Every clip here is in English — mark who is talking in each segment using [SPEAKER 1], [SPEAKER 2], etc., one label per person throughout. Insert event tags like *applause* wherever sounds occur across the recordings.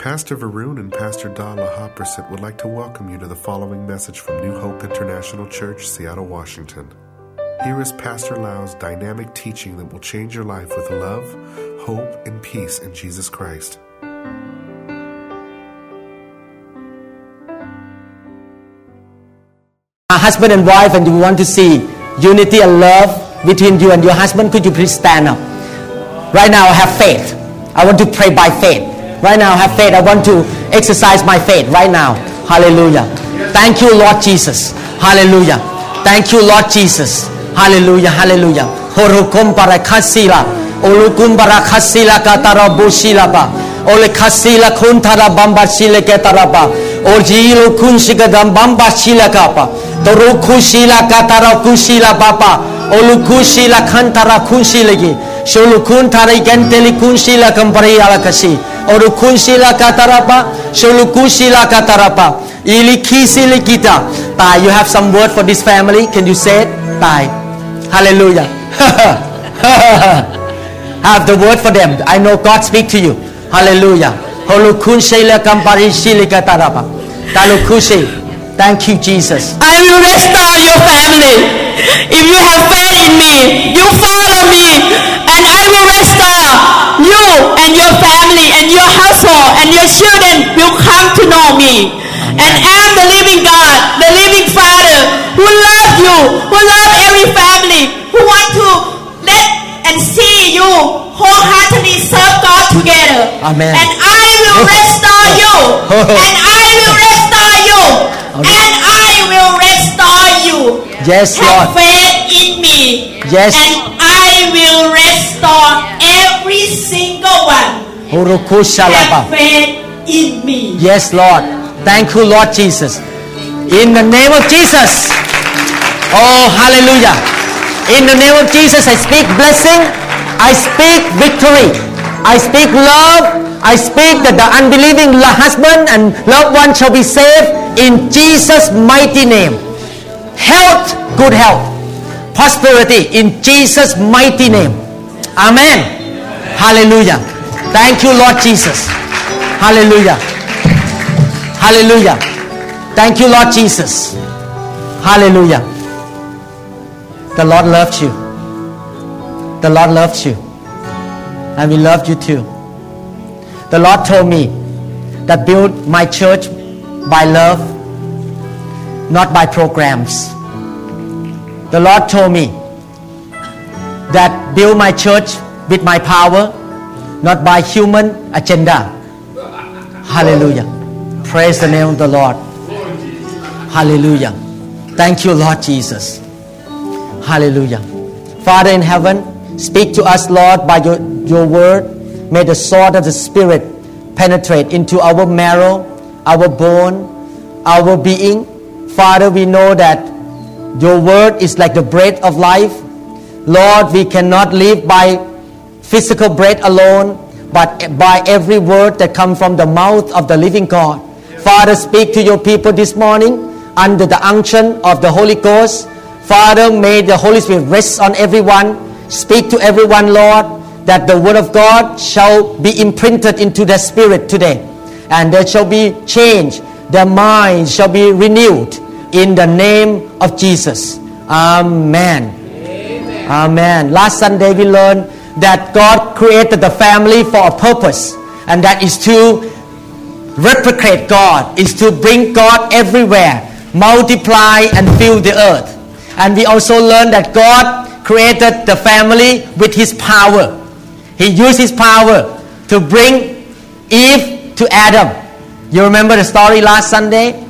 [SPEAKER 1] Pastor Varun and Pastor Dala Hopperset would like to welcome you to the following message from New Hope International Church, Seattle, Washington. Here is Pastor Lau's dynamic teaching that will change your life with love, hope, and peace in Jesus Christ.
[SPEAKER 2] A husband and wife and you want to see unity and love between you and your husband, could you please stand up? Right now I have faith. I want to pray by faith. Right now I have faith. I want to exercise my faith right now. Hallelujah. Thank you, Lord Jesus. Hallelujah. Thank you, Lord Jesus. Hallelujah. Hallelujah. Horukum para kasila. Olukum para kasila katara bushila ba. Ole kasila kuntara bamba shile ketaraba. Ojilu kunshika dam bamba shila kapa. Toru kushila katara kushila baba. Olu kushila kantara. Sholu kuntara igenteli kunshila kampari alakasi. Oru kunshila katarapa. Sholu kushila katarapa. Ili kisili kita. You have some word for this family? Can you say it? Tai. Hallelujah. *laughs* have the word for them. I know God speak to you. Hallelujah. Holukunshila kampari shili. Thank you, Jesus.
[SPEAKER 3] I will restore your family. If you have faith in me, you follow me, and I will restore you and your family and your household and your children will come to know me. And I'm the living God, the living Father who loves you, who loves every family, who want to let and see you wholeheartedly serve God together.
[SPEAKER 2] Amen.
[SPEAKER 3] And I will restore you. *laughs* And I will restore you. And I will restore you.
[SPEAKER 2] Yes,
[SPEAKER 3] Have
[SPEAKER 2] Lord.
[SPEAKER 3] faith in me.
[SPEAKER 2] Yes.
[SPEAKER 3] And I will restore every single one. Have faith in me.
[SPEAKER 2] Yes, Lord. Thank you, Lord Jesus. In the name of Jesus. Oh, hallelujah. In the name of Jesus, I speak blessing. I speak victory. I speak love. I speak that the unbelieving husband and loved one shall be saved in Jesus' mighty name. Health, good health. Prosperity in Jesus' mighty name. Amen. Hallelujah. Thank you, Lord Jesus. Hallelujah. Hallelujah. Thank you, Lord Jesus. Hallelujah. The Lord loved you. The Lord loves you. And we loved you too. The Lord told me that build my church by love, not by programs. The Lord told me that build my church with my power, not by human agenda. Hallelujah. Praise the name of the Lord. Hallelujah. Thank you, Lord Jesus. Hallelujah. Father in heaven, speak to us, Lord, by your, your word. May the sword of the Spirit penetrate into our marrow, our bone, our being. Father, we know that your word is like the bread of life. Lord, we cannot live by physical bread alone, but by every word that comes from the mouth of the living God. Father, speak to your people this morning under the unction of the Holy Ghost. Father, may the Holy Spirit rest on everyone. Speak to everyone, Lord, that the word of God shall be imprinted into their spirit today. And there shall be change. Their minds shall be renewed in the name of Jesus. Amen. Amen. Last Sunday we learned that God created the family for a purpose, and that is to replicate God, is to bring God everywhere, multiply and fill the earth. And we also learned that God created the family with His power. He used His power to bring Eve to Adam. You remember the story last Sunday?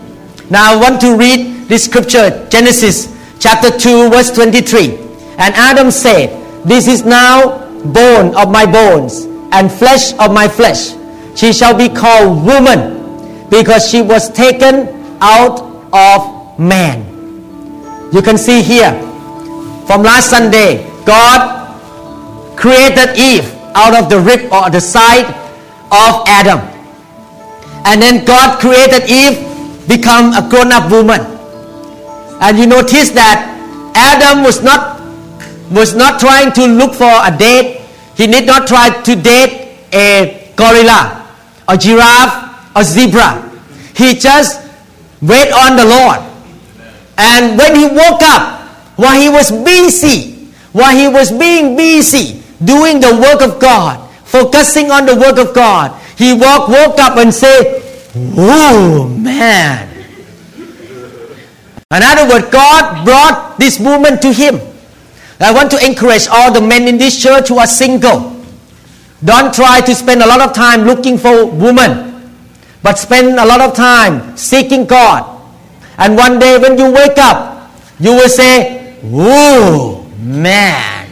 [SPEAKER 2] Now I want to read this scripture, Genesis chapter 2, verse 23. And Adam said, This is now bone of my bones and flesh of my flesh. She shall be called woman because she was taken out of man. You can see here from last Sunday, God created Eve out of the rib or the side of Adam. And then God created Eve become a grown-up woman. And you notice that Adam was not was not trying to look for a date. He did not try to date a gorilla a giraffe a zebra. He just wait on the Lord. And when he woke up, while he was busy, while he was being busy doing the work of God, focusing on the work of God, he woke, woke up and said, Whoa, man. In other words, God brought this woman to him. I want to encourage all the men in this church who are single. Don't try to spend a lot of time looking for woman, but spend a lot of time seeking God. And one day when you wake up, you will say, Whoa, man.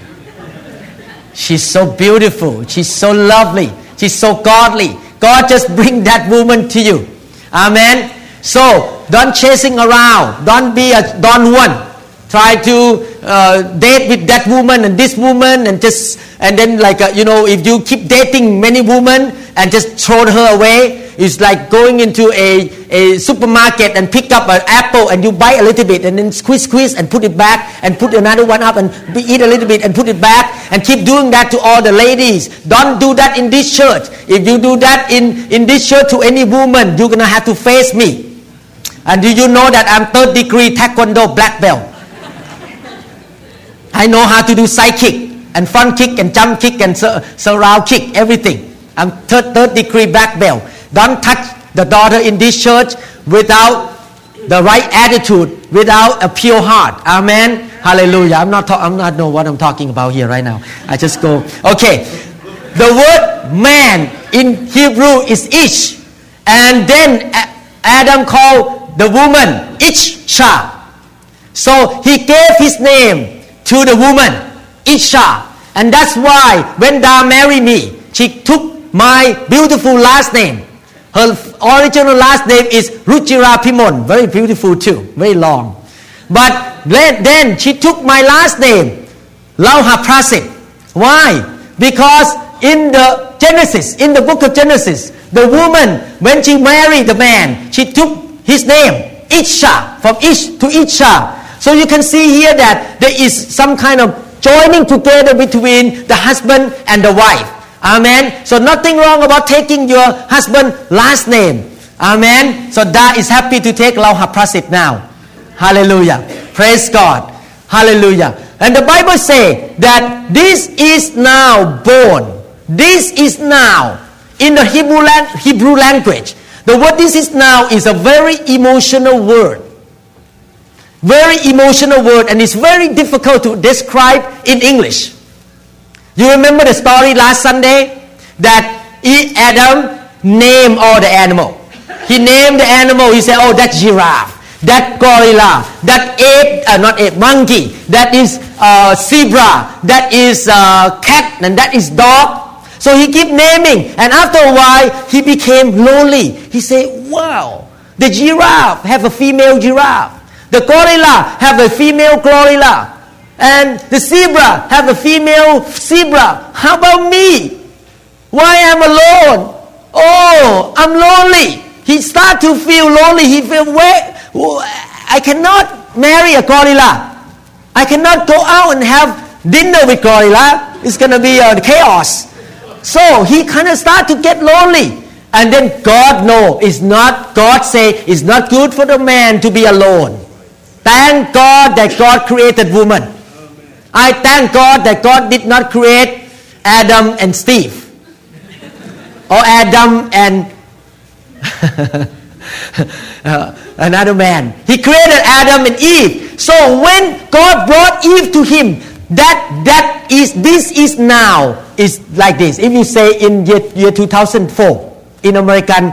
[SPEAKER 2] She's so beautiful. She's so lovely. She's so godly. God just bring that woman to you. Amen. So don't chasing around. Don't be a Don Juan. Try to uh, date with that woman and this woman and just and then like uh, you know if you keep dating many women and just throw her away it's like going into a, a supermarket and pick up an apple and you bite a little bit and then squeeze squeeze and put it back and put another one up and eat a little bit and put it back and keep doing that to all the ladies don't do that in this church if you do that in, in this church to any woman you're gonna have to face me and do you know that i'm third degree taekwondo black belt I know how to do side kick and front kick and jump kick and sur- surround kick, everything. I'm third, third degree black belt. Don't touch the daughter in this church without the right attitude, without a pure heart. Amen. Hallelujah. I'm not. I'm not know what I'm talking about here right now. I just go. Okay. The word man in Hebrew is ish, and then Adam called the woman Isha. So he gave his name to the woman, Isha. And that's why when Da married me, she took my beautiful last name. Her original last name is Ruchira Pimon. Very beautiful too, very long. But then, she took my last name, Lauha Prasit. Why? Because in the Genesis, in the book of Genesis, the woman, when she married the man, she took his name, Isha, from Ish to Isha. So you can see here that there is some kind of joining together between the husband and the wife. Amen. So nothing wrong about taking your husband last name. Amen. So Da is happy to take Lauha Prasit now. Hallelujah. Praise God. Hallelujah. And the Bible say that this is now born. This is now in the Hebrew, lan- Hebrew language. The word this is now is a very emotional word. Very emotional word and it's very difficult to describe in English. You remember the story last Sunday that Adam named all the animal. He named the animal. He said, "Oh, that giraffe, that gorilla, that ape, uh, not ape, monkey, that is uh, zebra, that is uh, cat, and that is dog." So he keep naming, and after a while, he became lonely. He said, "Wow, the giraffe have a female giraffe, the gorilla have a female gorilla." And the zebra have a female zebra. How about me? Why I'm alone? Oh, I'm lonely. He start to feel lonely. He feel where I cannot marry a gorilla. I cannot go out and have dinner with gorilla. It's gonna be uh, chaos. So he kind of start to get lonely. And then God know it's not. God say it's not good for the man to be alone. Thank God that God created woman. I thank God that God did not create Adam and Steve or Adam and *laughs* uh, another man. He created Adam and Eve. So when God brought Eve to him, that that is this is now is like this. If you say in year, year 2004 in American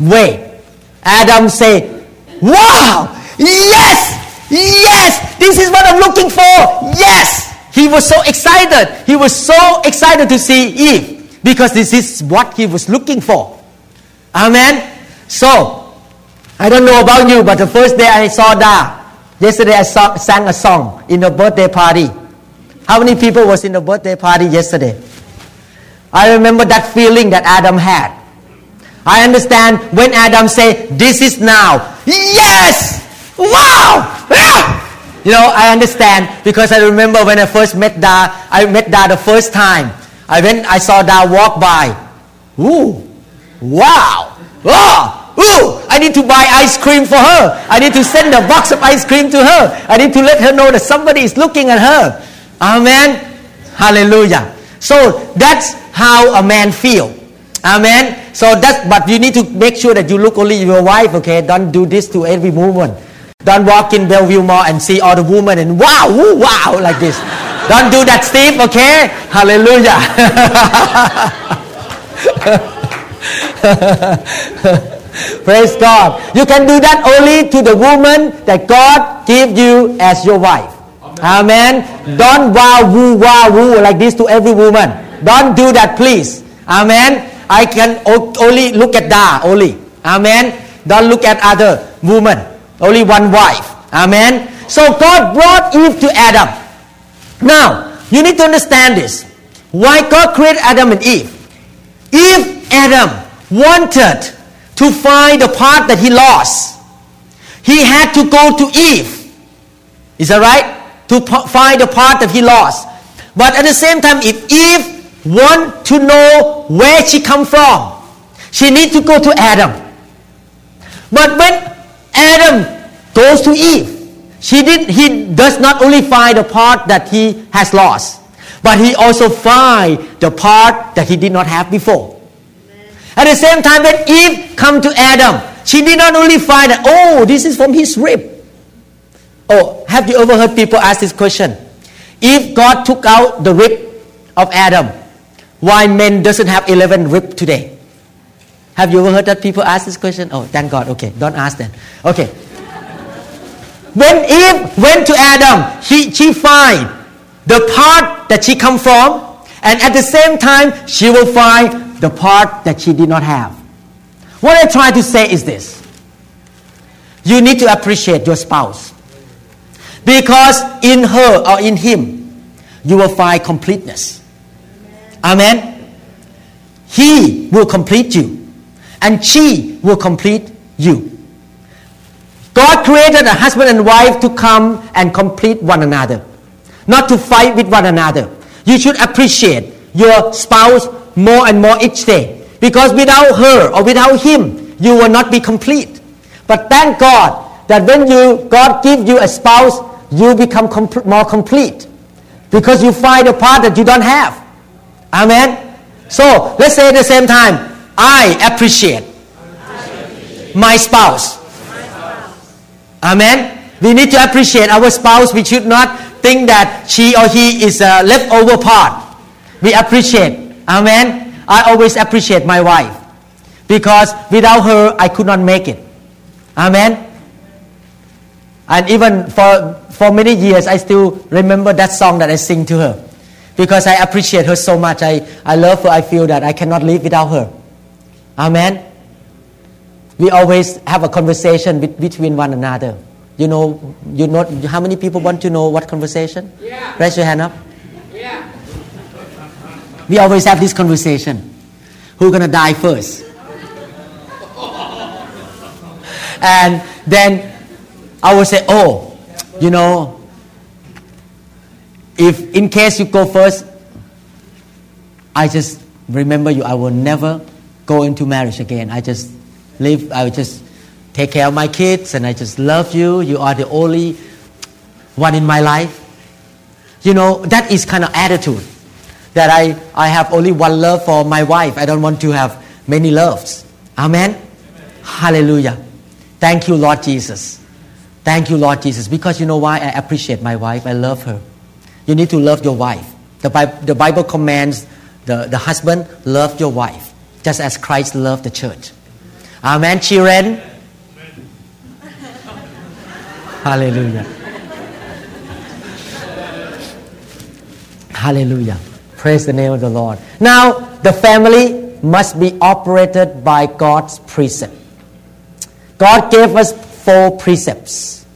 [SPEAKER 2] way, Adam say, "Wow, yes, Yes, this is what I'm looking for. Yes. He was so excited. He was so excited to see Eve because this is what he was looking for. Amen. So, I don't know about you, but the first day I saw Da, yesterday I saw, sang a song in a birthday party. How many people was in the birthday party yesterday? I remember that feeling that Adam had. I understand when Adam said, "This is now." Yes. Wow! Ah! You know, I understand because I remember when I first met Da, I met Da the first time. I went, I saw Da walk by. Ooh, Wow! Oh! Ooh! I need to buy ice cream for her. I need to send a box of ice cream to her. I need to let her know that somebody is looking at her. Amen. Hallelujah. So that's how a man feel. Amen. So that's but you need to make sure that you look only your wife, okay? Don't do this to every woman. Don't walk in Bellevue Mall and see all the women and wow, woo, wow, like this. Don't do that, Steve, okay? Hallelujah. *laughs* Praise God. You can do that only to the woman that God give you as your wife. Amen. Don't wow, woo, wow, woo like this to every woman. Don't do that, please. Amen. I can only look at Da only. Amen. Don't look at other women. Only one wife. Amen. So God brought Eve to Adam. Now, you need to understand this. Why God created Adam and Eve. If Adam wanted to find the part that he lost, he had to go to Eve. Is that right? To find the part that he lost. But at the same time, if Eve want to know where she come from, she need to go to Adam. But when Adam goes to Eve, she did, he does not only find the part that he has lost, but he also find the part that he did not have before. At the same time, when Eve come to Adam, she did not only find that, oh, this is from his rib. Oh, have you ever heard people ask this question? If God took out the rib of Adam, why men doesn't have 11 rib today? Have you ever heard that people ask this question? Oh, thank God. Okay, don't ask then. Okay. When Eve went to Adam, he, she find the part that she come from, and at the same time, she will find the part that she did not have. What I try to say is this. You need to appreciate your spouse. Because in her or in him, you will find completeness. Amen. He will complete you, and she will complete you. God created a husband and wife to come and complete one another, not to fight with one another. You should appreciate your spouse more and more each day because without her or without him, you will not be complete. But thank God that when you God give you a spouse, you become comp- more complete because you find a part that you don't have. Amen. So let's say at the same time, I appreciate my spouse. Amen. We need to appreciate our spouse. We should not think that she or he is a leftover part. We appreciate. Amen. I always appreciate my wife because without her I could not make it. Amen. And even for, for many years, I still remember that song that I sing to her because I appreciate her so much. I, I love her. I feel that I cannot live without her. Amen. We always have a conversation be- between one another. You know, you know, how many people want to know what conversation?
[SPEAKER 4] Yeah.
[SPEAKER 2] Raise your hand up.
[SPEAKER 4] Yeah.
[SPEAKER 2] We always have this conversation. Who's gonna die first? *laughs* and then I will say, oh, you know, if in case you go first, I just remember you. I will never go into marriage again. I just live. I just take care of my kids, and I just love you. You are the only one in my life. You know, that is kind of attitude that I, I have only one love for my wife. I don't want to have many loves. Amen? Hallelujah. Thank you, Lord Jesus. Thank you, Lord Jesus. Because you know why? I appreciate my wife. I love her. You need to love your wife. The Bible, the Bible commands the, the husband, love your wife, just as Christ loved the church. Amen, children? Hallelujah. Hallelujah. Praise the name of the Lord. Now, the family must be operated by God's precept. God gave us four precepts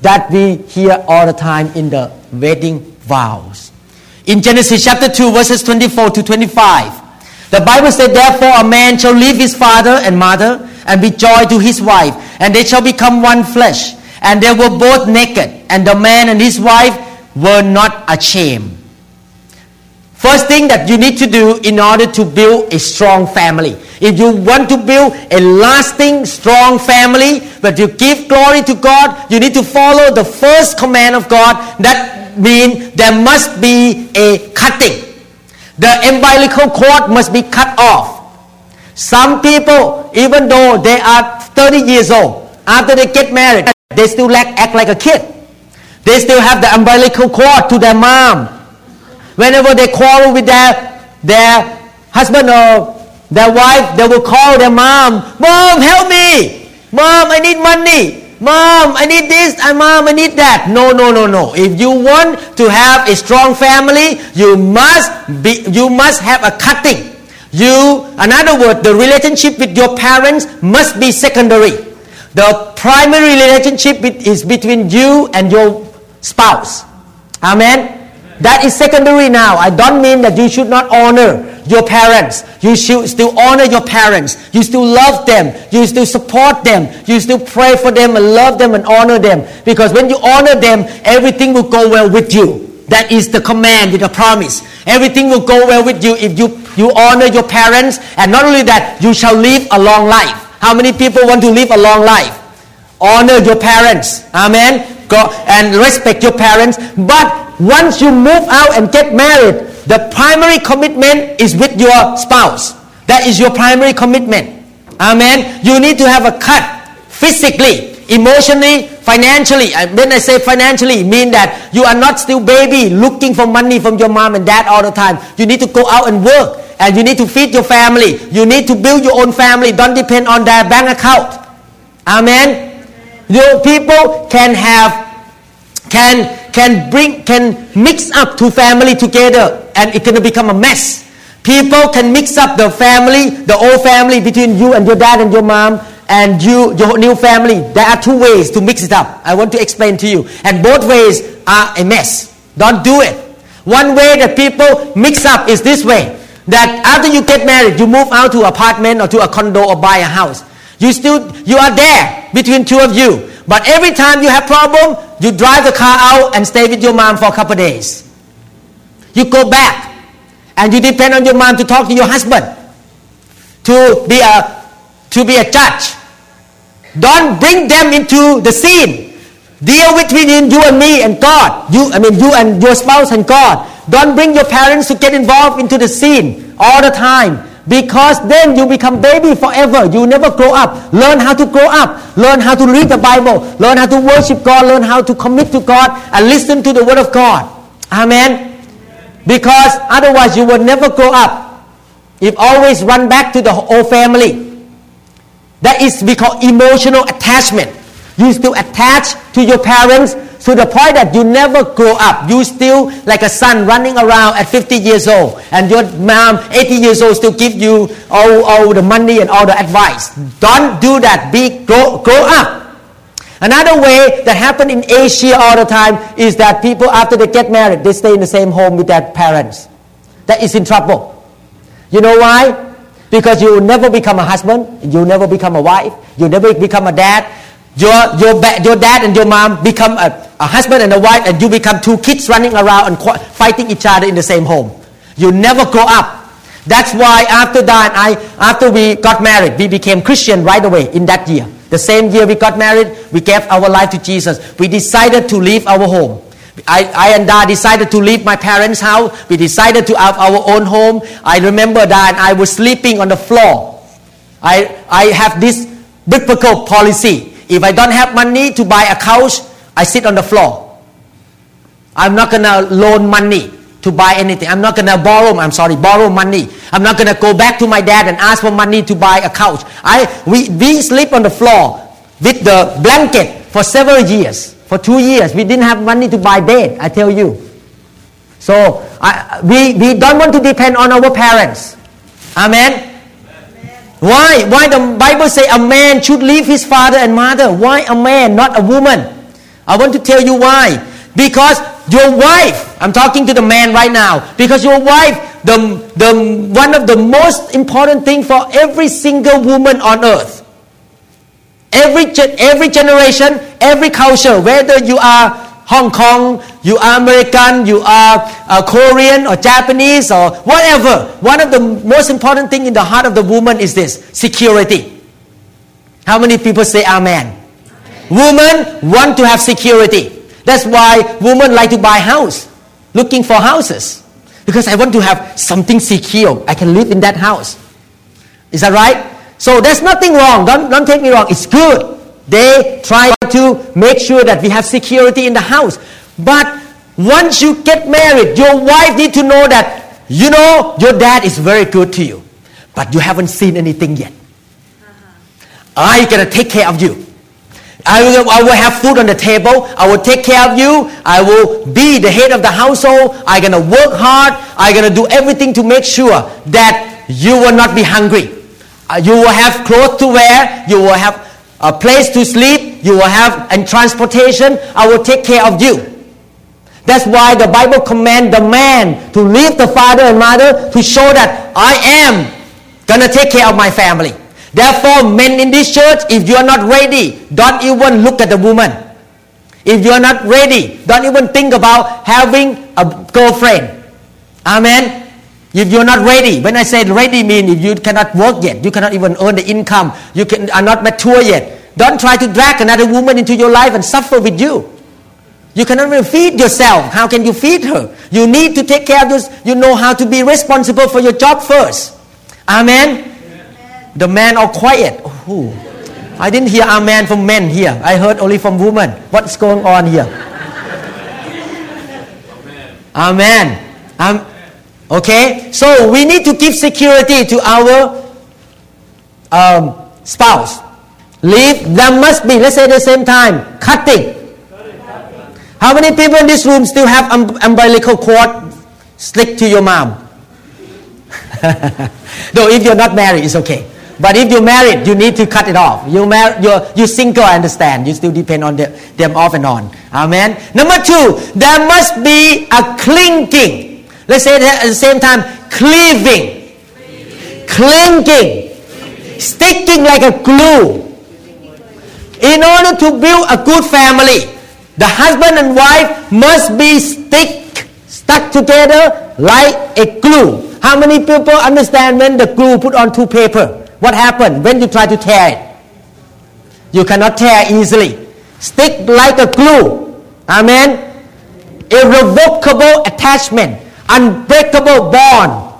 [SPEAKER 2] that we hear all the time in the wedding vows. In Genesis chapter 2, verses 24 to 25, the Bible said, Therefore a man shall leave his father and mother and be joined to his wife, and they shall become one flesh. And they were both naked, and the man and his wife were not ashamed. First thing that you need to do in order to build a strong family. If you want to build a lasting, strong family, but you give glory to God, you need to follow the first command of God. That means there must be a cutting. The umbilical cord must be cut off. Some people, even though they are 30 years old, after they get married, they still act, act like a kid. They still have the umbilical cord to their mom. Whenever they quarrel with their, their husband or their wife, they will call their mom, Mom, help me! Mom, I need money! Mom, I need this, and mom, I need that. No, no, no, no. If you want to have a strong family, you must be you must have a cutting. You, in other words, the relationship with your parents must be secondary. The primary relationship is between you and your spouse. Amen. That is secondary now. I don't mean that you should not honor your parents. You should still honor your parents. You still love them. You still support them. You still pray for them and love them and honor them. Because when you honor them, everything will go well with you. That is the command the promise. Everything will go well with you if you, you honor your parents. And not only that, you shall live a long life. How many people want to live a long life? Honor your parents. Amen. Go and respect your parents. But once you move out and get married, the primary commitment is with your spouse. That is your primary commitment. Amen. You need to have a cut physically, emotionally, financially. And when I say financially, mean that you are not still baby looking for money from your mom and dad all the time. You need to go out and work and you need to feed your family. You need to build your own family. Don't depend on their bank account. Amen. Your people can have can can bring can mix up two family together and it can become a mess. People can mix up the family the old family between you and your dad and your mom and you your new family. There are two ways to mix it up. I want to explain to you. And both ways are a mess. Don't do it. One way that people mix up is this way. That after you get married you move out to apartment or to a condo or buy a house. You still you are there between two of you but every time you have problem, you drive the car out and stay with your mom for a couple days. You go back and you depend on your mom to talk to your husband, to be a to be a judge. Don't bring them into the scene. Deal between you and me and God. You, I mean, you and your spouse and God. Don't bring your parents to get involved into the scene all the time because then you become baby forever. You never grow up. Learn how to grow up. Learn how to read the Bible. Learn how to worship God. Learn how to commit to God and listen to the Word of God. Amen. Because otherwise you will never grow up. If always run back to the old family. That is because emotional attachment. You still attach to your parents to the point that you never grow up. You still like a son running around at 50 years old, and your mom, 80 years old, still give you all, all the money and all the advice. Don't do that. Be grow, grow up. Another way that happen in Asia all the time is that people after they get married, they stay in the same home with their parents. That is in trouble. You know why? Because you will never become a husband, you will never become a wife, you will never become a dad, your, your, your dad and your mom become a, a husband and a wife and you become two kids running around and fighting each other in the same home. You never grow up. That's why after that, I, after we got married, we became Christian right away in that year. The same year we got married, we gave our life to Jesus. We decided to leave our home. I, I and Da decided to leave my parents' house. We decided to have our own home. I remember that I was sleeping on the floor. I, I have this biblical policy. If I don't have money to buy a couch, I sit on the floor. I'm not gonna loan money to buy anything. I'm not gonna borrow. I'm sorry, borrow money. I'm not gonna go back to my dad and ask for money to buy a couch. I we we sleep on the floor with the blanket for several years. For two years, we didn't have money to buy bed. I tell you. So I, we we don't want to depend on our parents. Amen. Why? Why the Bible say a man should leave his father and mother? Why a man, not a woman? I want to tell you why. Because your wife, I'm talking to the man right now, because your wife, the, the one of the most important thing for every single woman on earth. Every, every generation, every culture, whether you are Hong Kong, you are American, you are uh, Korean or Japanese or whatever. One of the most important thing in the heart of the woman is this security. How many people say amen? Women want to have security. That's why women like to buy house, looking for houses. Because I want to have something secure. I can live in that house. Is that right? So there's nothing wrong. Don't, don't take me wrong. It's good. They try to make sure that we have security in the house. But once you get married, your wife need to know that, you know, your dad is very good to you. But you haven't seen anything yet. I'm going to take care of you. I will, I will have food on the table. I will take care of you. I will be the head of the household. I'm going to work hard. I'm going to do everything to make sure that you will not be hungry. Uh, you will have clothes to wear. You will have a place to sleep. You will have and transportation. I will take care of you. That's why the Bible commands the man to leave the father and mother to show that I am going to take care of my family. Therefore, men in this church, if you are not ready, don't even look at the woman. If you are not ready, don't even think about having a girlfriend. Amen. If you're not ready, when I say ready mean if you cannot work yet, you cannot even earn the income, you can, are not mature yet. Don't try to drag another woman into your life and suffer with you. You cannot even feed yourself. How can you feed her? You need to take care of yours. You know how to be responsible for your job first. Amen. The men are quiet. Oh, I didn't hear amen from men here. I heard only from women. What's going on here? *laughs* amen. Um, okay, so we need to give security to our um, spouse. Leave. There must be. Let's say the same time, cutting. How many people in this room still have um, umbilical cord stick to your mom? *laughs* no, if you're not married, it's okay. But if you're married, you need to cut it off. You mar- you're, you're single, I understand. You still depend on the, them off and on. Amen. Number two, there must be a clinging. Let's say that at the same time, cleaving. Clinging. Sticking like a glue. In order to build a good family, the husband and wife must be stick, stuck together like a glue. How many people understand when the glue put on two paper? What happened when you try to tear it? You cannot tear easily. Stick like a glue. Amen. Irrevocable attachment, unbreakable bond.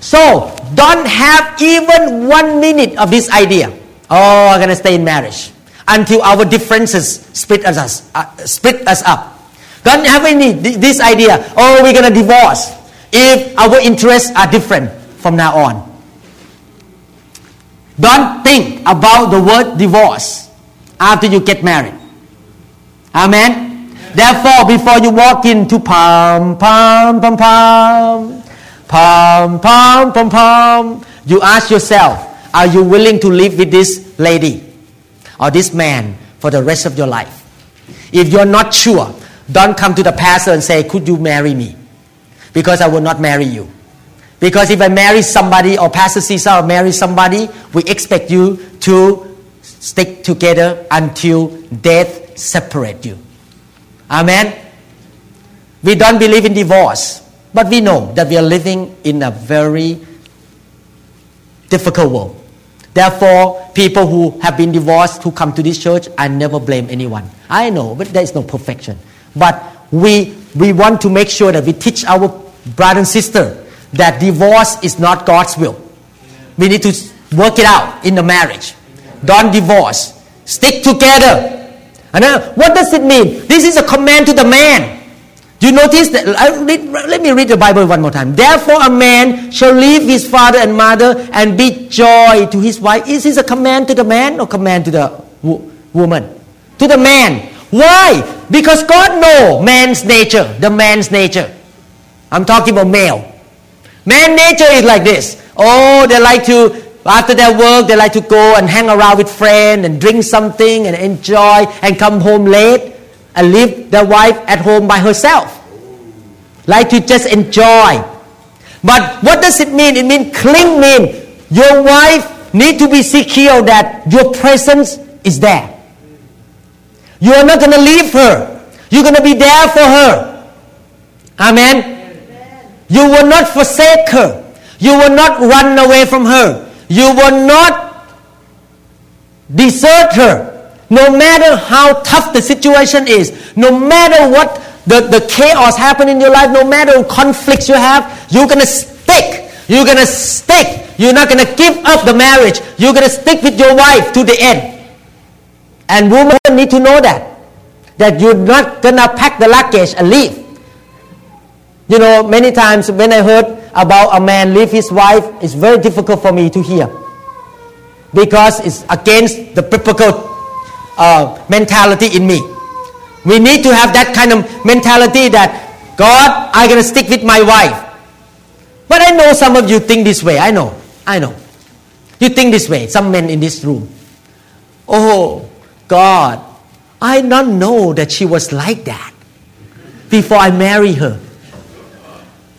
[SPEAKER 2] So don't have even one minute of this idea. Oh, I'm gonna stay in marriage until our differences split us, uh, split us up. Don't have any this idea. Oh, we're gonna divorce if our interests are different from now on. Don't think about the word divorce after you get married. Amen. Therefore, before you walk into pam pam pam pam pam pam pam pam, you ask yourself, are you willing to live with this lady or this man for the rest of your life? If you're not sure, don't come to the pastor and say, Could you marry me? Because I will not marry you. Because if I marry somebody or Pastor Caesar marry somebody, we expect you to stick together until death separate you. Amen. We don't believe in divorce, but we know that we are living in a very difficult world. Therefore, people who have been divorced who come to this church, I never blame anyone. I know, but there is no perfection. But we we want to make sure that we teach our brother and sister that divorce is not God's will. We need to work it out in the marriage. Don't divorce. Stick together. And then, what does it mean? This is a command to the man. Do you notice that? Uh, let me read the Bible one more time. Therefore, a man shall leave his father and mother and be joy to his wife. Is this a command to the man or command to the wo- woman? To the man. Why? Because God know man's nature, the man's nature. I'm talking about male. Man nature is like this. Oh, they like to, after their work, they like to go and hang around with friends and drink something and enjoy and come home late and leave their wife at home by herself. Like to just enjoy. But what does it mean? It means cling mean your wife need to be secure that your presence is there. You are not going to leave her. You're going to be there for her. Amen. You will not forsake her. You will not run away from her. You will not desert her. No matter how tough the situation is, no matter what the, the chaos happen in your life, no matter conflicts you have, you're gonna stick. You're gonna stick. You're not gonna give up the marriage. You're gonna stick with your wife to the end. And women need to know that. That you're not gonna pack the luggage and leave. You know, many times when I heard about a man leave his wife, it's very difficult for me to hear. Because it's against the biblical uh, mentality in me. We need to have that kind of mentality that God, I'm going to stick with my wife. But I know some of you think this way. I know. I know. You think this way. Some men in this room. Oh, God, I don't know that she was like that before I marry her.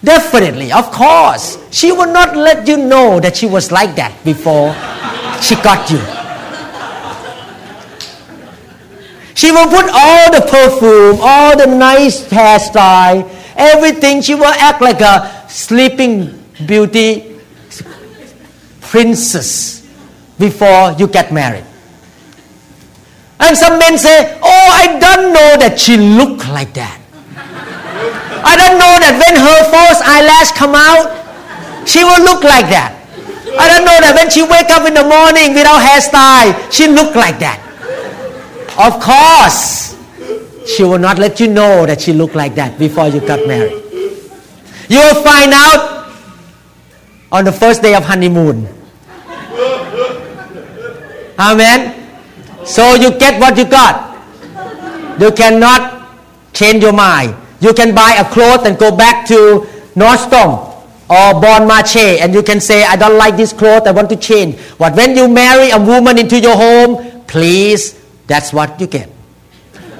[SPEAKER 2] Definitely, of course. She will not let you know that she was like that before she got you. She will put all the perfume, all the nice hairstyle, everything. She will act like a sleeping beauty princess before you get married. And some men say, Oh, I don't know that she looked like that. I don't know that when her false eyelash come out, she will look like that. I don't know that when she wake up in the morning without hairstyle, she look like that. Of course, she will not let you know that she look like that before you got married. You will find out on the first day of honeymoon. Amen. So you get what you got. You cannot change your mind. You can buy a cloth and go back to Nordstrom or Bon Marché and you can say, I don't like this cloth, I want to change. But when you marry a woman into your home, please, that's what you get.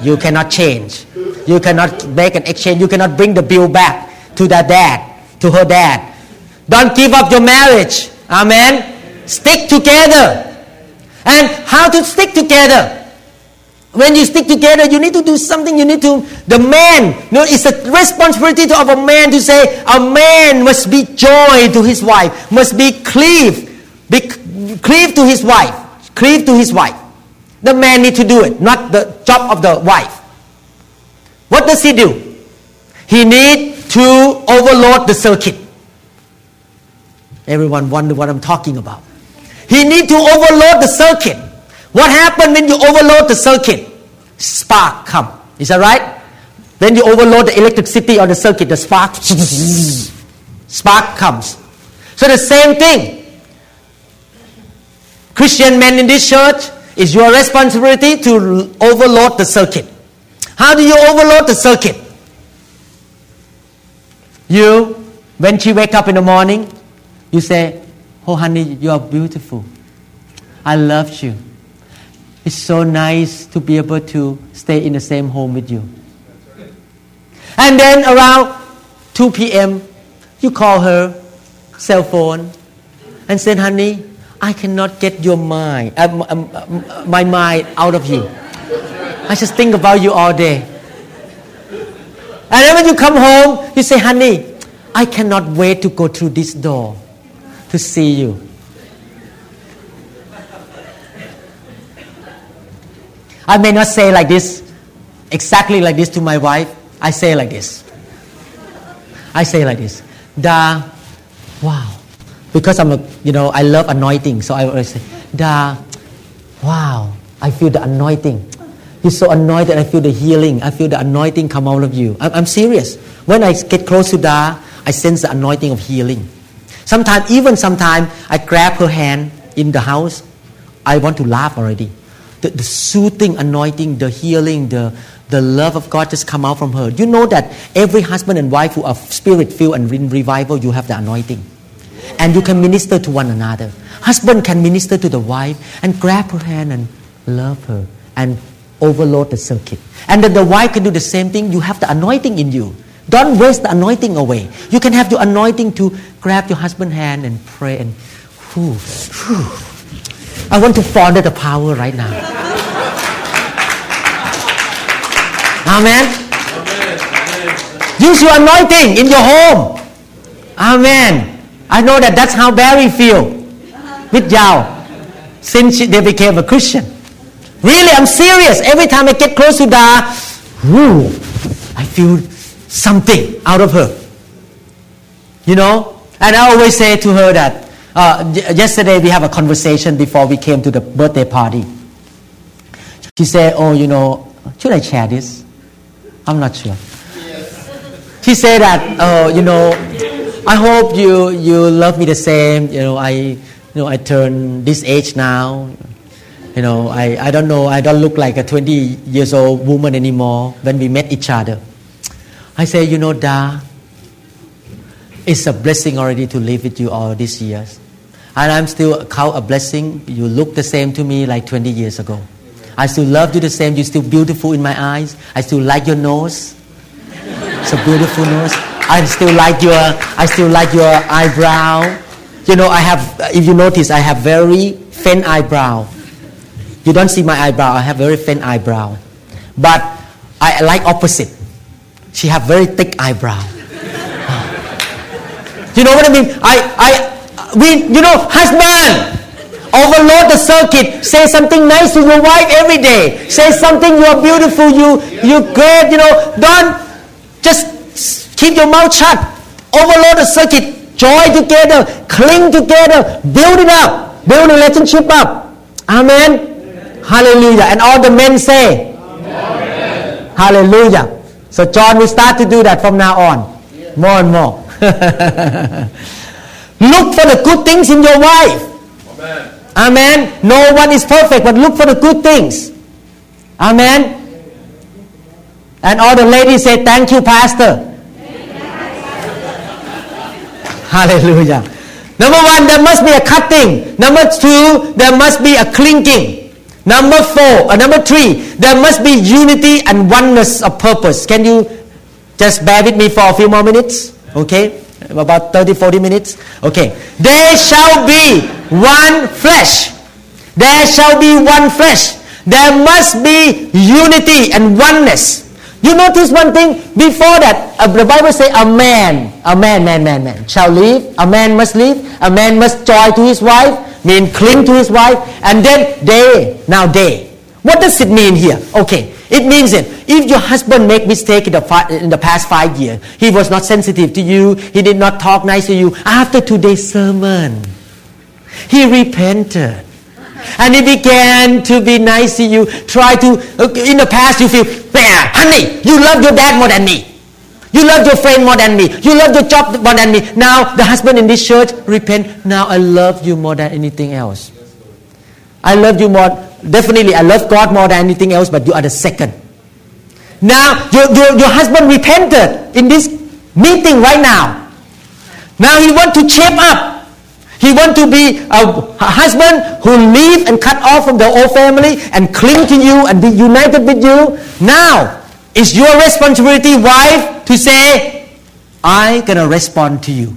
[SPEAKER 2] You cannot change. You cannot make an exchange. You cannot bring the bill back to the dad, to her dad. Don't give up your marriage. Amen. Stick together. And how to stick together? When you stick together, you need to do something. You need to, the man, you know, it's a responsibility of a man to say, a man must be joy to his wife, must be cleave, be cleave to his wife, cleave to his wife. The man need to do it, not the job of the wife. What does he do? He need to overload the circuit. Everyone wonder what I'm talking about. He need to overload the circuit. What happens when you overload the circuit? Spark come. Is that right? When you overload the electricity on the circuit, the spark spark comes. So the same thing. Christian men in this church, it's your responsibility to overload the circuit. How do you overload the circuit? You, when she wake up in the morning, you say, Oh honey, you are beautiful. I love you. It's so nice to be able to stay in the same home with you. And then around 2 p.m., you call her cell phone and said, honey, I cannot get your mind, uh, uh, my mind out of you. I just think about you all day. And then when you come home, you say, honey, I cannot wait to go through this door to see you. I may not say like this, exactly like this to my wife. I say like this. I say like this. Da, wow. Because I'm a, you know, I love anointing. So I always say, Da, wow. I feel the anointing. You're so anointed. I feel the healing. I feel the anointing come out of you. I'm, I'm serious. When I get close to Da, I sense the anointing of healing. Sometimes, even sometimes, I grab her hand in the house. I want to laugh already. The, the soothing anointing, the healing, the, the love of God just come out from her. You know that every husband and wife who are spirit filled and in revival, you have the anointing. And you can minister to one another. Husband can minister to the wife and grab her hand and love her and overload the circuit. And then the wife can do the same thing. You have the anointing in you. Don't waste the anointing away. You can have the anointing to grab your husband's hand and pray and whew, whew. I want to fall the power right now. Amen. Use your anointing in your home. Amen. I know that that's how Barry feel with Yao since they became a Christian. Really, I'm serious. Every time I get close to Da, whoo, I feel something out of her. You know? And I always say to her that uh, yesterday we have a conversation before we came to the birthday party. She said, Oh, you know, should I share this? I'm not sure. She said that, oh, you know, I hope you, you love me the same. You know, I, you know, I turn this age now. You know, I, I don't know, I don't look like a 20 years old woman anymore when we met each other. I say, you know, Da, it's a blessing already to live with you all these years. And I'm still count a blessing. You look the same to me like 20 years ago. I still love you the same. You're still beautiful in my eyes. I still like your nose. It's a beautiful nose. I still like your I still like your eyebrow. You know, I have if you notice I have very thin eyebrow. You don't see my eyebrow, I have very thin eyebrow. But I like opposite. She have very thick eyebrow. You know what I mean? I I we you know, husband overload the circuit. Say something nice to your wife every day. Say something you are beautiful you you great you know. Don't just keep your mouth shut. Overload the circuit. Joy together cling together build it up. Build relationship up. Amen. Hallelujah. And all the men say hallelujah. So john will start to do that from now on. More and more *laughs* look for the good things in your wife Amen. Amen. No one is perfect, but look for the good things. Amen. And all the ladies say, Thank you, Pastor. *laughs* Hallelujah. Number one, there must be a cutting. Number two, there must be a clinking. Number four, uh, number three, there must be unity and oneness of purpose. Can you just bear with me for a few more minutes? Okay? About 30, 40 minutes? Okay. There shall be one flesh. There shall be one flesh. There must be unity and oneness. You notice one thing before that, uh, the Bible say a man, a man, man, man, man shall leave. A man must leave. A man must joy to his wife, mean cling to his wife, and then they. Now they. What does it mean here? Okay, it means that if your husband make mistake in the, fi- in the past five years, he was not sensitive to you, he did not talk nice to you. After today's sermon, he repented. And he began to be nice to you. Try to, in the past you feel, "Bah, honey, you love your dad more than me. You love your friend more than me. You love your job more than me. Now the husband in this church repent. Now I love you more than anything else. I love you more. Definitely, I love God more than anything else, but you are the second. Now, your, your, your husband repented in this meeting right now. Now he want to shape up. He want to be a, a husband who leave and cut off from the old family and cling to you and be united with you. Now, it's your responsibility, wife, to say, I gonna respond to you.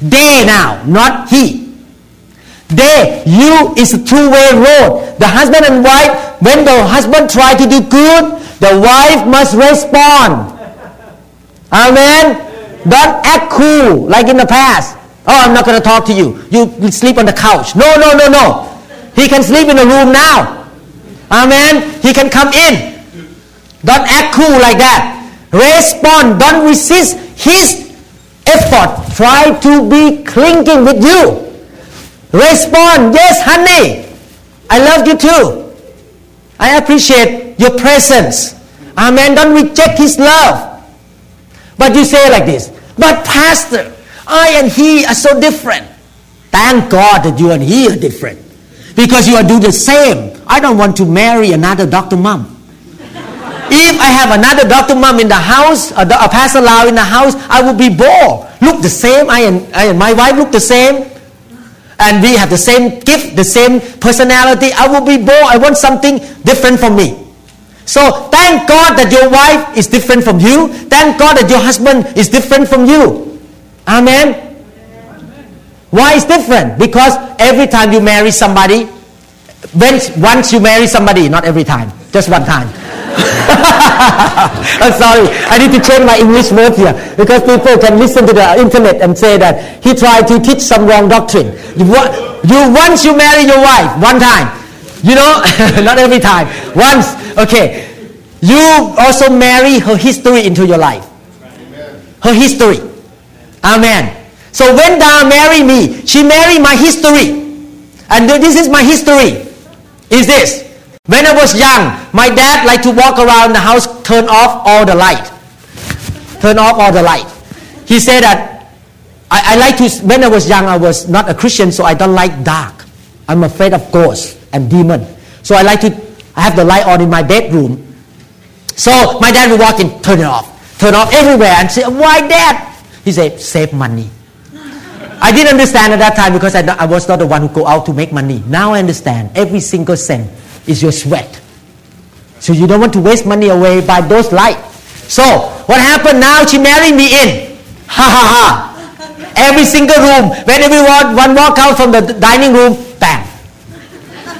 [SPEAKER 2] They now, not he. They, you is a two-way road. The husband and wife, when the husband try to do good, the wife must respond. Amen. Don't act cool like in the past. Oh, I'm not going to talk to you. You sleep on the couch. No, no, no, no. He can sleep in the room now. Amen. He can come in. Don't act cool like that. Respond. Don't resist his effort. Try to be clinging with you. Respond. Yes, honey. I love you too. I appreciate your presence. Amen. Don't reject his love. But you say like this, but pastor, I and he are so different. Thank God that you and he are different. Because you are do the same. I don't want to marry another Dr. Mom. If I have another Dr. Mom in the house, a, Pastor Lau in the house, I will be bored. Look the same, I and, I and my wife look the same. And we have the same gift, the same personality. I will be bored. I want something different from me. So thank God that your wife is different from you. Thank God that your husband is different from you. Amen. Why is different? Because every time you marry somebody, when once you marry somebody, not every time, just one time. *laughs* I'm sorry. I need to change my English word here because people can listen to the internet and say that he tried to teach some wrong doctrine. You, you once you marry your wife one time, you know, *laughs* not every time. Once, okay. You also marry her history into your life. Her history. Amen. So when Dara married me, she married my history. And this is my history. Is this. When I was young, my dad liked to walk around the house, turn off all the light. Turn off all the light. He said that I, I like to, when I was young, I was not a Christian, so I don't like dark. I'm afraid of ghosts and demon. So I like to, I have the light on in my bedroom. So my dad would walk in, turn it off, turn off everywhere, and say, "Why, Dad?" He said, "Save money." I didn't understand at that time because I, I was not the one who go out to make money. Now I understand. Every single cent is your sweat. So you don't want to waste money away by those lights. So what happened now? She married me in. Ha ha ha. Every single room. When everyone one walk out from the dining room, bam.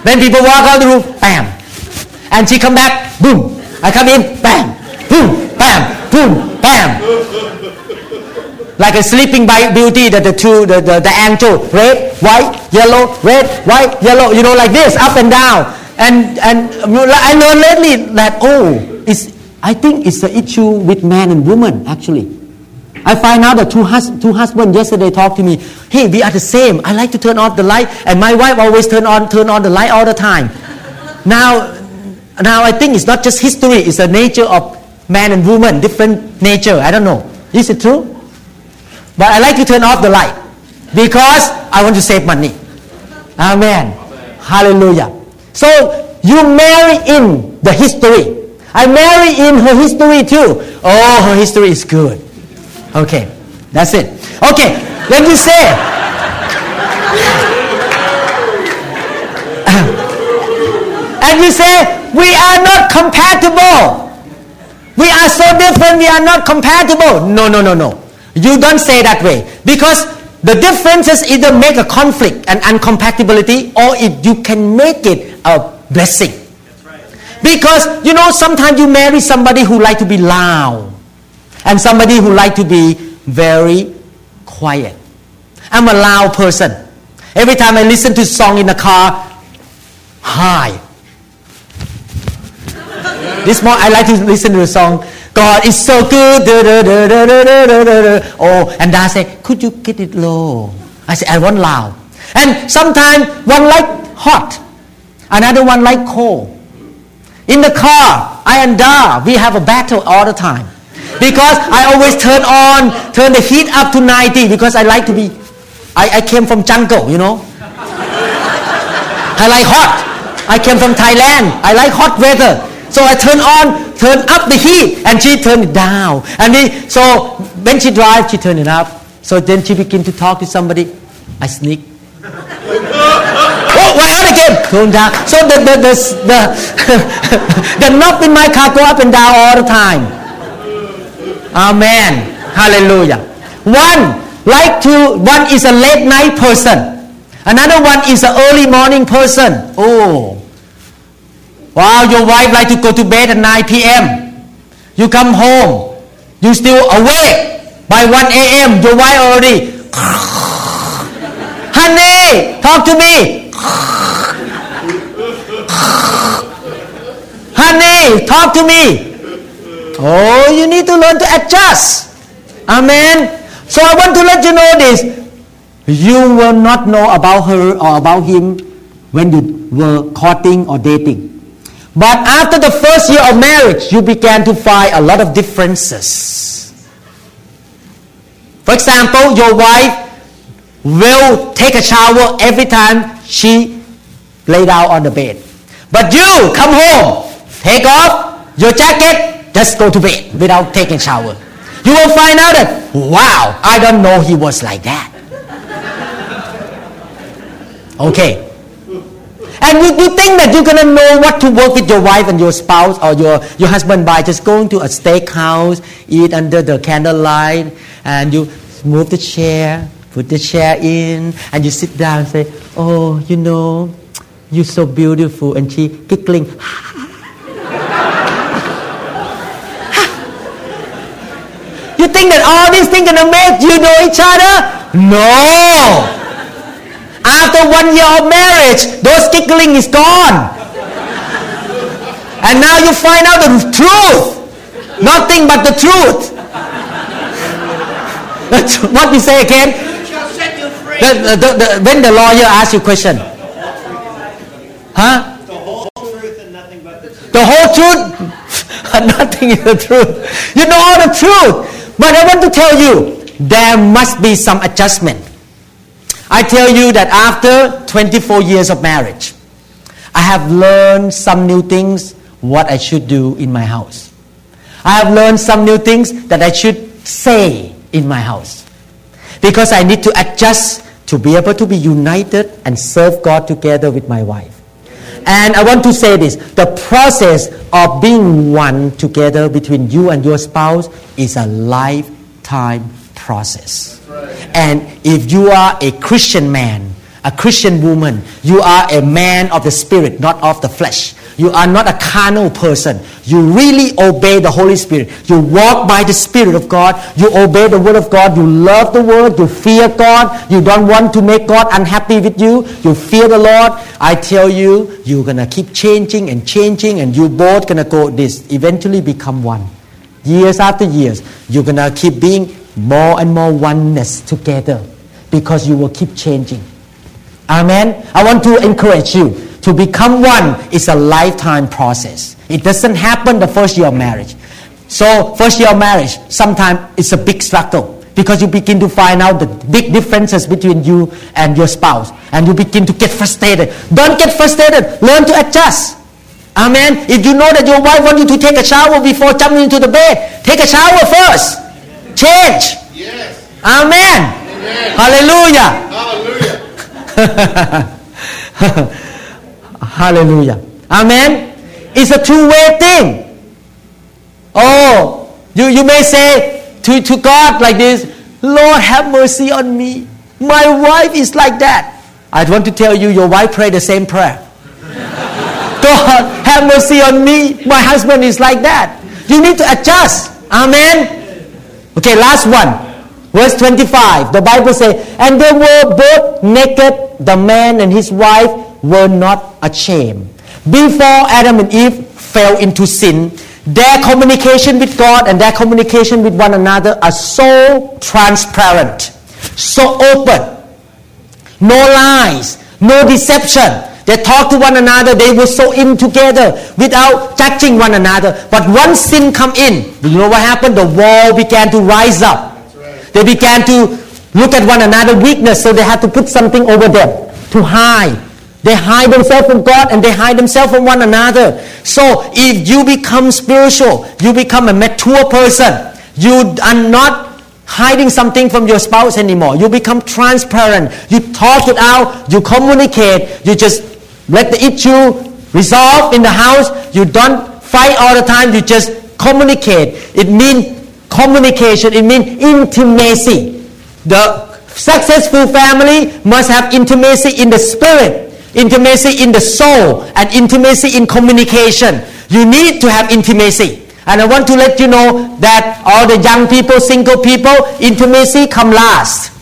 [SPEAKER 2] When people walk out the room, bam. And she come back, boom. I come in, bam, boom, bam, boom, bam. Like a sleeping beauty that the two, the, the, the angel, red, white, yellow, red, white, yellow, you know, like this, up and down. And, and I learned lately that, oh, it's, I think it's the issue with man and woman, actually. I find out that two, hus- two husbands yesterday talked to me, hey, we are the same. I like to turn off the light, and my wife always turn on, turn on the light all the time. Now, now I think it's not just history, it's the nature of man and woman, different nature. I don't know. Is it true? But I like to turn off the light because I want to save money. Amen. Hallelujah. So you marry in the history. I marry in her history too. Oh, her history is good. Okay, that's it. Okay, then you say, *coughs* and you say, we are not compatible. We are so different, we are not compatible. No, no, no, no. You don't say that way. Because the differences either make a conflict and incompatibility or it, you can make it a blessing. Because, you know, sometimes you marry somebody who like to be loud and somebody who like to be very quiet. I'm a loud person. Every time I listen to song in the car, high. This morning I like to listen to the song. God is so good. Oh, and I say, could you get it low? I say, I want loud. And sometimes one like hot, another one like cold. In the car, I and Da, we have a battle all the time. Because I always turn on, turn the heat up to 90 because I like to be, I, I came from jungle, you know. I like hot. I came from Thailand. I like hot weather. So I turn on, turn up the heat, and she turn it down. And we, so when she drives, she turn it up. So then she begin to talk to somebody. I sneak. oh, why on again? Turn down. So the the the the, *laughs* the knob in my car go up and down all the time. Amen. Hallelujah. One like to one is a late night person. Another one is an early morning person. Oh. Wow, your wife like to go to bed at 9 p.m. You come home, you still awake by 1 a.m. Your wife already. *laughs* Honey, talk to me. *laughs* Honey, talk to me. Oh, you need to learn to adjust. Amen. So I want to let you know this. You will not know about her or about him when you were courting or dating. But after the first year of marriage, you began to find a lot of differences. For example, your wife will take a shower every time she lay down on the bed. But you come home, take off your jacket, just go to bed without taking shower. You will find out that, wow, I don't know he was like that. Okay. And you, you think that you're going to know what to work with your wife and your spouse or your, your husband by just going to a steakhouse, eat under the candlelight, and you move the chair, put the chair in, and you sit down and say, Oh, you know, you're so beautiful. And she giggling. *laughs* you think that all these things going to make you know each other? No! After one year of marriage, those giggling is gone. And now you find out the truth. Nothing but the truth. That's what you say again? The, the, the, when the lawyer asks you question. Huh?
[SPEAKER 4] The whole truth and nothing but the truth.
[SPEAKER 2] The whole truth? And nothing is the truth. You know all the truth. But I want to tell you, there must be some adjustment. I tell you that after 24 years of marriage, I have learned some new things what I should do in my house. I have learned some new things that I should say in my house. Because I need to adjust to be able to be united and serve God together with my wife. And I want to say this the process of being one together between you and your spouse is a lifetime process. And if you are a Christian man, a Christian woman, you are a man of the spirit, not of the flesh. You are not a carnal person. You really obey the Holy Spirit. You walk by the Spirit of God. You obey the Word of God. You love the Word. You fear God. You don't want to make God unhappy with you. You fear the Lord. I tell you, you're going to keep changing and changing, and you both going to go this, eventually become one. Years after years, you're going to keep being more and more oneness together because you will keep changing. Amen. I want to encourage you to become one is a lifetime process. It doesn't happen the first year of marriage. So first year of marriage, sometimes it's a big struggle because you begin to find out the big differences between you and your spouse and you begin to get frustrated. Don't get frustrated. Learn to adjust. Amen. If you know that your wife wants you to take a shower before jumping into the bed, take a shower first. Change.
[SPEAKER 1] Yes.
[SPEAKER 2] Amen.
[SPEAKER 1] Amen.
[SPEAKER 2] Hallelujah.
[SPEAKER 1] Hallelujah. *laughs*
[SPEAKER 2] Hallelujah. Amen. It's a two-way thing. Oh, you, you may say to, to God like this, Lord, have mercy on me. My wife is like that. I want to tell you, your wife prayed the same prayer. *laughs* God, have mercy on me. My husband is like that. You need to adjust. Amen. Okay, last one. Verse 25. The Bible says, And they were both naked, the man and his wife were not ashamed. Before Adam and Eve fell into sin, their communication with God and their communication with one another are so transparent, so open. No lies, no deception. They talk to one another, they were so in together without touching one another. But once sin come in, you know what happened? The wall began to rise up. They began to look at one another weakness, so they had to put something over them to hide. They hide themselves from God and they hide themselves from one another. So if you become spiritual, you become a mature person, you are not hiding something from your spouse anymore. You become transparent. You talk it out. You communicate. You just let the issue resolve in the house. You don't fight all the time. You just communicate. It means communication. It means intimacy. The successful family must have intimacy in the spirit intimacy in the soul and intimacy in communication. You need to have intimacy. And I want to let you know that all the young people, single people, intimacy come last.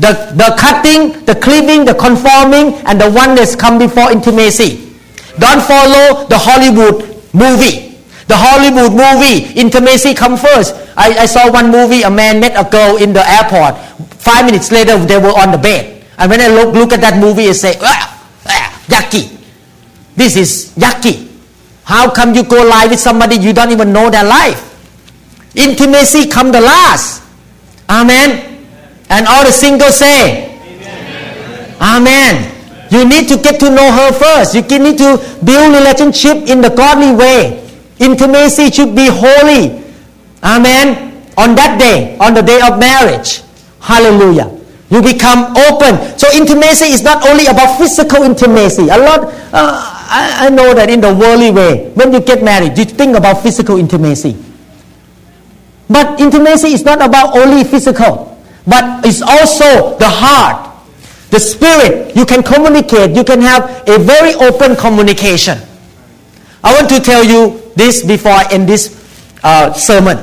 [SPEAKER 2] The, the cutting, the cleaving, the conforming, and the oneness come before intimacy. Don't follow the Hollywood movie. The Hollywood movie, intimacy come first. I, I saw one movie, a man met a girl in the airport. Five minutes later, they were on the bed. And when I look, look at that movie, I say, ah, ah, yucky. This is yucky. How come you go live with somebody you don't even know their life? Intimacy come the last. Amen. And all the singles say, Amen. Amen. You need to get to know her first. You need to build relationship in the godly way. Intimacy should be holy. Amen. On that day, on the day of marriage. Hallelujah. You become open. So intimacy is not only about physical intimacy. A lot, uh, I, I know that in the worldly way, when you get married, you think about physical intimacy. But intimacy is not about only physical, but it's also the heart, the spirit. You can communicate. You can have a very open communication. I want to tell you this before I end this uh, sermon.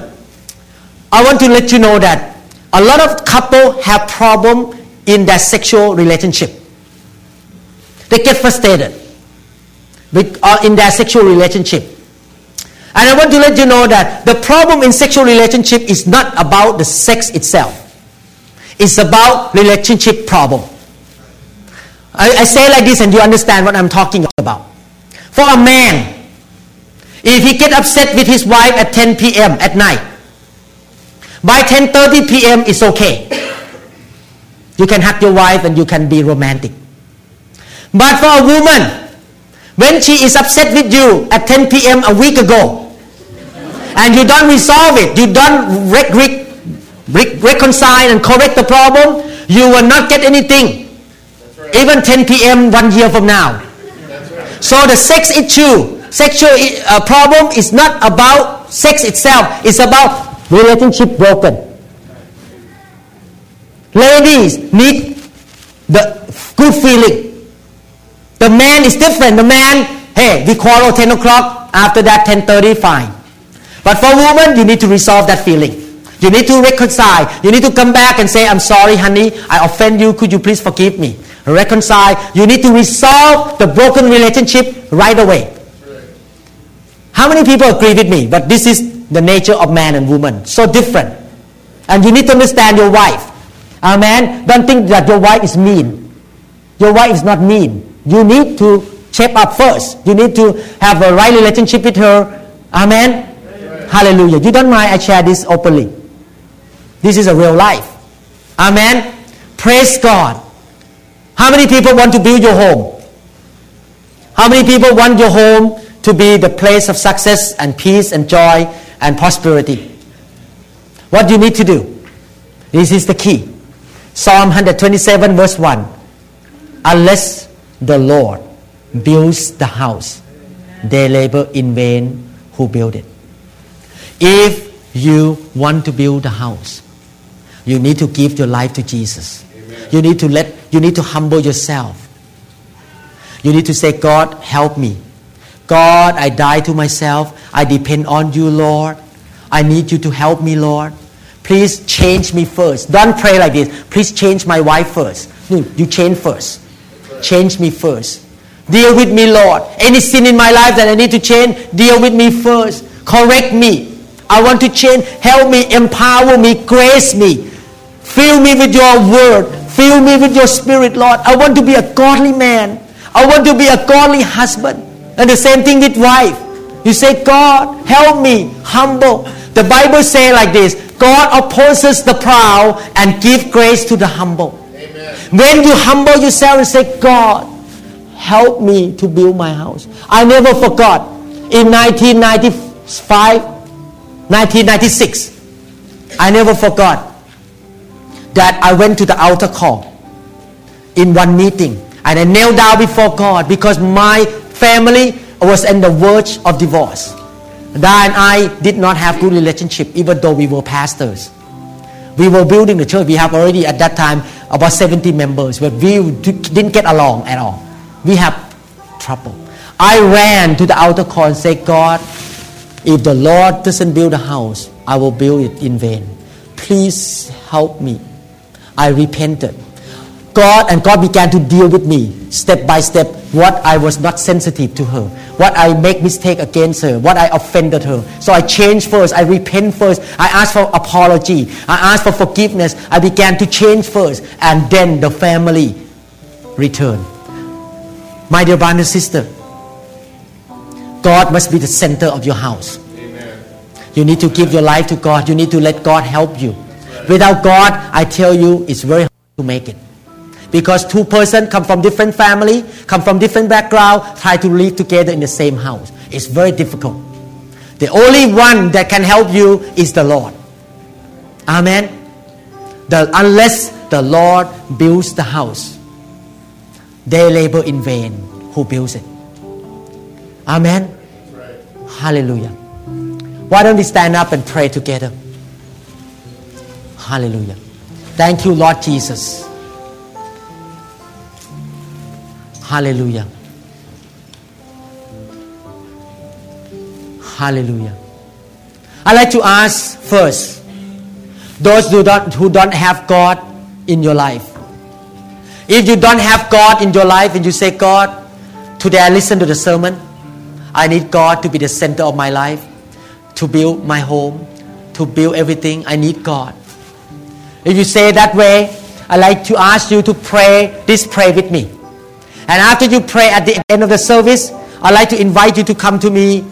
[SPEAKER 2] I want to let you know that a lot of couple have problem in their sexual relationship. They get frustrated with, uh, in their sexual relationship. And I want to let you know that the problem in sexual relationship is not about the sex itself. It's about relationship problem. I, I say like this and you understand what I'm talking about. For a man, if he get upset with his wife at 10 p.m. at night, by 10:30 p.m. it's okay. You can hug your wife and you can be romantic. But for a woman, when she is upset with you at 10 p.m. a week ago, and you don't resolve it, you don't re- re- reconcile and correct the problem, you will not get anything. Even 10 p.m. one year from now. So the sex issue, sexual uh, problem is not about sex itself. It's about relationship broken. Ladies need the good feeling. The man is different. The man, hey, we quarrel 10 o'clock. After that, 10:30, fine. But for women, you need to resolve that feeling. You need to reconcile. You need to come back and say, I'm sorry, honey. I offend you. Could you please forgive me? Reconcile. You need to resolve the broken relationship right away. How many people agree with me? But this is the nature of man and woman. So different. And you need to understand your wife. Amen. Don't think that your wife is mean. Your wife is not mean. You need to shape up first. You need to have a right relationship with her. Amen. Hallelujah. You don't mind I share this openly. This is a real life. Amen. Praise God. How many people want to build your home? How many people want your home to be the place of success and peace and joy and prosperity? What do you need to do? This is the key. Psalm 127, verse 1. Unless the Lord builds the house, they labor in vain who build it. If you want to build a house, you need to give your life to Jesus. You need to let you need to humble yourself. You need to say, God, help me. God, I die to myself. I depend on you, Lord. I need you to help me, Lord. Please change me first. Don't pray like this. Please change my wife first. No, you change first. Change me first. Deal with me, Lord. Any sin in my life that I need to change, deal with me first. Correct me. I want to change. Help me, empower me, grace me. Fill me with your word. Fill me with your spirit, Lord. I want to be a godly man. I want to be a godly husband. And the same thing with wife. You say, God, help me, humble. The Bible say like this, God opposes the proud and give grace to the humble. Amen. When you humble yourself and say, God, help me to build my house. I never forgot in 1995, 1996, I never forgot that I went to the altar call in one meeting and I knelt down before God because my family was on the verge of divorce. Da and I did not have good relationship even though we were pastors. We were building the church. We have already at that time about 70 members, but we didn't get along at all. We have trouble. I ran to the altar call and said, God, if the Lord doesn't build a house, I will build it in vain. Please help me. I repented. God and God began to deal with me step by step what I was not sensitive to her, what I make mistake against her, what I offended her. So I changed first, I repent first, I asked for apology, I asked for forgiveness, I began to change first, and then the family returned. My dear brother and sister, God must be the center of your house. You need to give your life to God. You need to let God help you. Without God, I tell you, it's very hard to make it. Because two person come from different family, come from different background, try to live together in the same house. It's very difficult. The only one that can help you is the Lord. Amen. The, unless the Lord builds the house, they labor in vain who builds it. Amen. Hallelujah. Why don't we stand up and pray together? Hallelujah. Thank you, Lord Jesus. Hallelujah. Hallelujah. I'd like to ask first Those who don't, who don't have God in your life. If you don't have God in your life and you say, God, today I listen to the sermon, I need God to be the center of my life, to build my home, to build everything. I need God. If you say that way, I'd like to ask you to pray this prayer with me. And after you pray at the end of the service, I'd like to invite you to come to me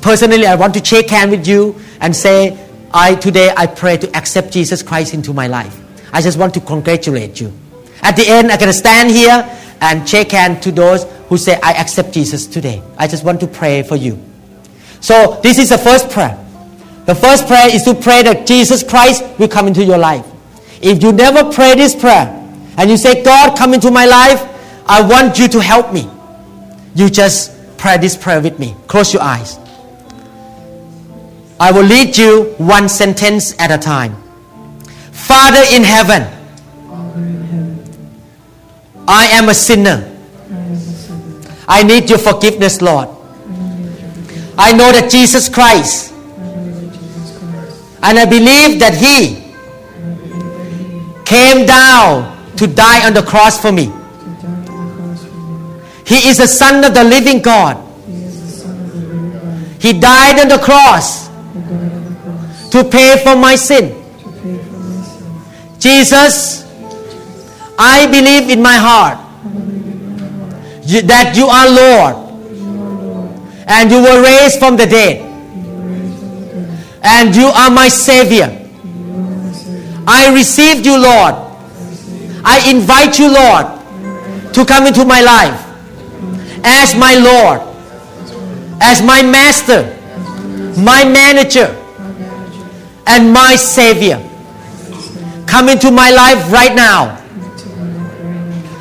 [SPEAKER 2] personally. I want to shake hand with you and say, I today I pray to accept Jesus Christ into my life. I just want to congratulate you. At the end, I'm to stand here and shake hand to those who say, I accept Jesus today. I just want to pray for you. So this is the first prayer. The first prayer is to pray that Jesus Christ will come into your life. If you never pray this prayer and you say, God, come into my life, I want you to help me. You just pray this prayer with me. Close your eyes. I will lead you one sentence at a time. Father in heaven, I am a sinner. I need your forgiveness, Lord. I know that Jesus Christ, and I believe that He came down to die on the cross for me. He is the Son of the living God. He died on the cross to pay for my sin. Jesus, I believe in my heart that you are Lord and you were raised from the dead and you are my Savior. I received you, Lord. I invite you, Lord, to come into my life as my Lord, as my Master, my Manager, and my Savior. Come into my life right now.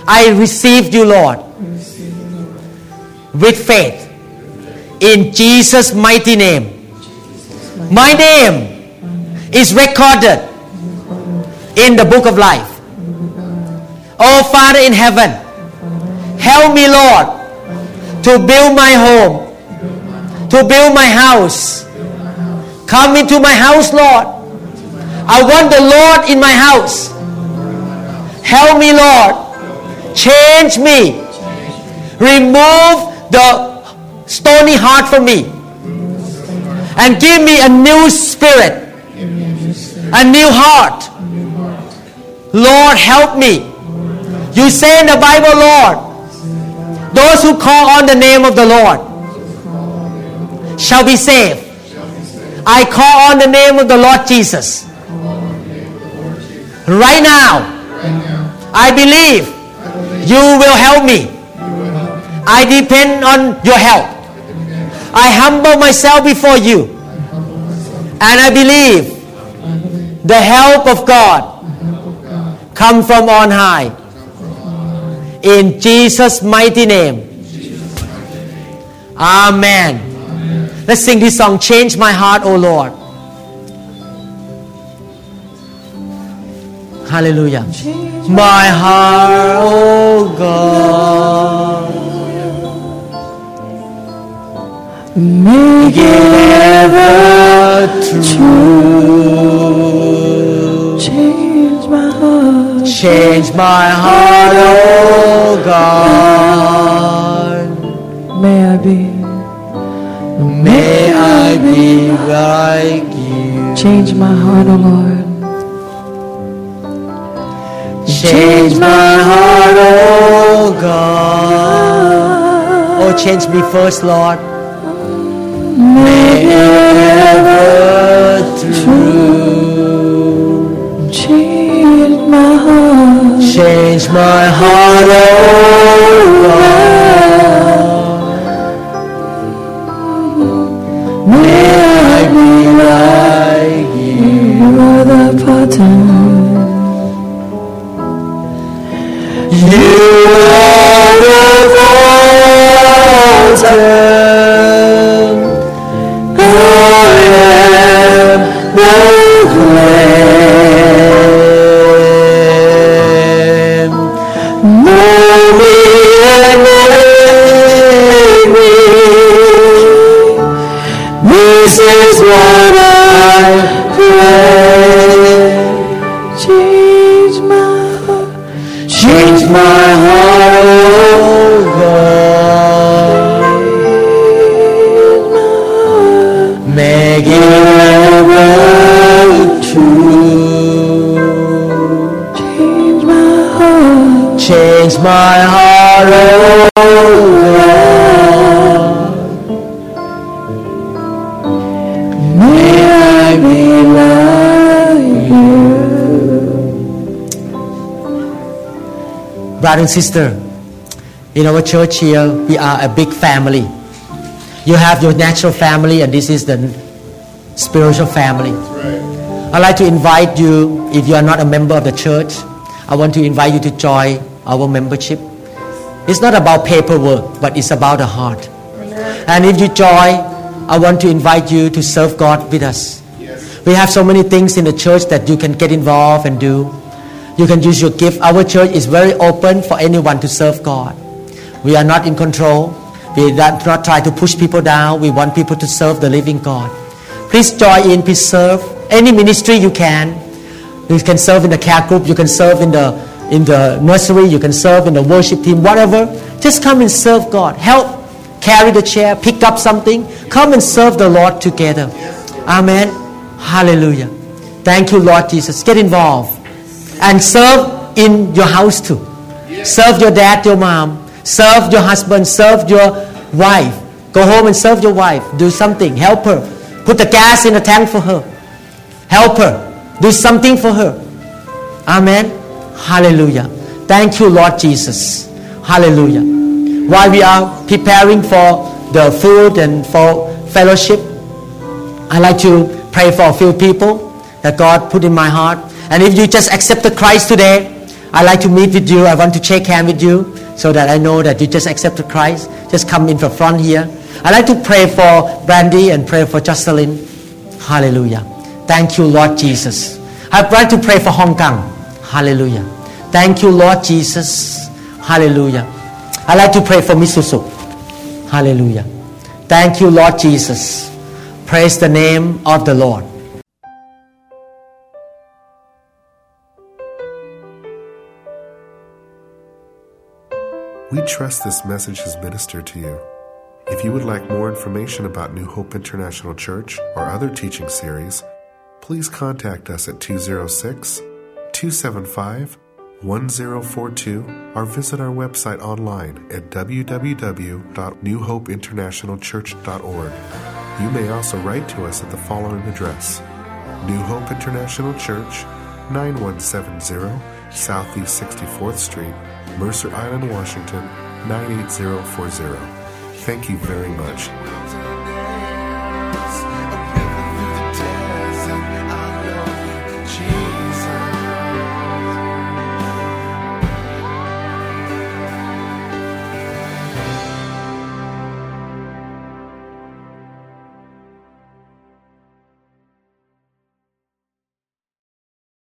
[SPEAKER 2] I received you, Lord, with faith. In Jesus' mighty name. My name is recorded in the book of life. Oh, Father in heaven, help me, Lord, to build my home, to build my house. Come into my house, Lord. I want the Lord in my house. Help me, Lord. Change me. Remove the stony heart from me. And give me a new spirit, a new heart. Lord, help me. You say in the Bible, Lord, those who call on the name of the Lord shall be saved. I call on the name of the Lord Jesus. Right now, I believe you will help me. I depend on your help. I humble myself before you. And I believe the help of God come from on high. In Jesus' mighty name. Amen. Let's sing this song, Change My Heart, O Lord. Hallelujah. My heart, O God. Make it ever true.
[SPEAKER 5] Change my heart.
[SPEAKER 2] Change my heart, oh God.
[SPEAKER 5] May I be.
[SPEAKER 2] May I be like you.
[SPEAKER 5] Change my heart, O Lord.
[SPEAKER 2] Change my heart, oh God. Oh, change me first, Lord. May ever true.
[SPEAKER 5] Change my heart.
[SPEAKER 2] Change my heart, oh God. May I be like you.
[SPEAKER 5] You are the potter.
[SPEAKER 2] You are the fountain. This is what I pray. Brother and sister, in our church here, we are a big family. You have your natural family, and this is the spiritual family. I'd like to invite you, if you are not a member of the church, I want to invite you to join our membership. It's not about paperwork, but it's about the heart. And if you join, I want to invite you to serve God with us. We have so many things in the church that you can get involved and do. You can use your gift. Our church is very open for anyone to serve God. We are not in control. We do not try to push people down. We want people to serve the living God. Please join in, please serve. Any ministry you can. You can serve in the care group, you can serve in the in the nursery, you can serve in the worship team, whatever. Just come and serve God. Help carry the chair, pick up something. Come and serve the Lord together. Amen. Hallelujah. Thank you, Lord Jesus. Get involved and serve in your house too. Serve your dad, your mom. Serve your husband. Serve your wife. Go home and serve your wife. Do something. Help her. Put the gas in the tank for her. Help her. Do something for her. Amen. Hallelujah. Thank you, Lord Jesus. Hallelujah. While we are preparing for the food and for fellowship, I like to pray for a few people that God put in my heart. And if you just accepted Christ today, I'd like to meet with you. I want to shake hand with you so that I know that you just accepted Christ. Just come in the front here. I'd like to pray for Brandy and pray for Jocelyn. Hallelujah. Thank you, Lord Jesus. I'd like to pray for Hong Kong. Hallelujah. Thank you, Lord Jesus. Hallelujah. I'd like to pray for Misusu. Hallelujah. Thank you, Lord Jesus. Praise the name of the Lord.
[SPEAKER 1] We trust this message has ministered to you. If you would like more information about New Hope International Church or other teaching series, please contact us at 206 275 1042 or visit our website online at www.newhopeinternationalchurch.org. You may also write to us at the following address New Hope International Church, 9170 Southeast 64th Street, Mercer Island, Washington 98040. Thank you very much.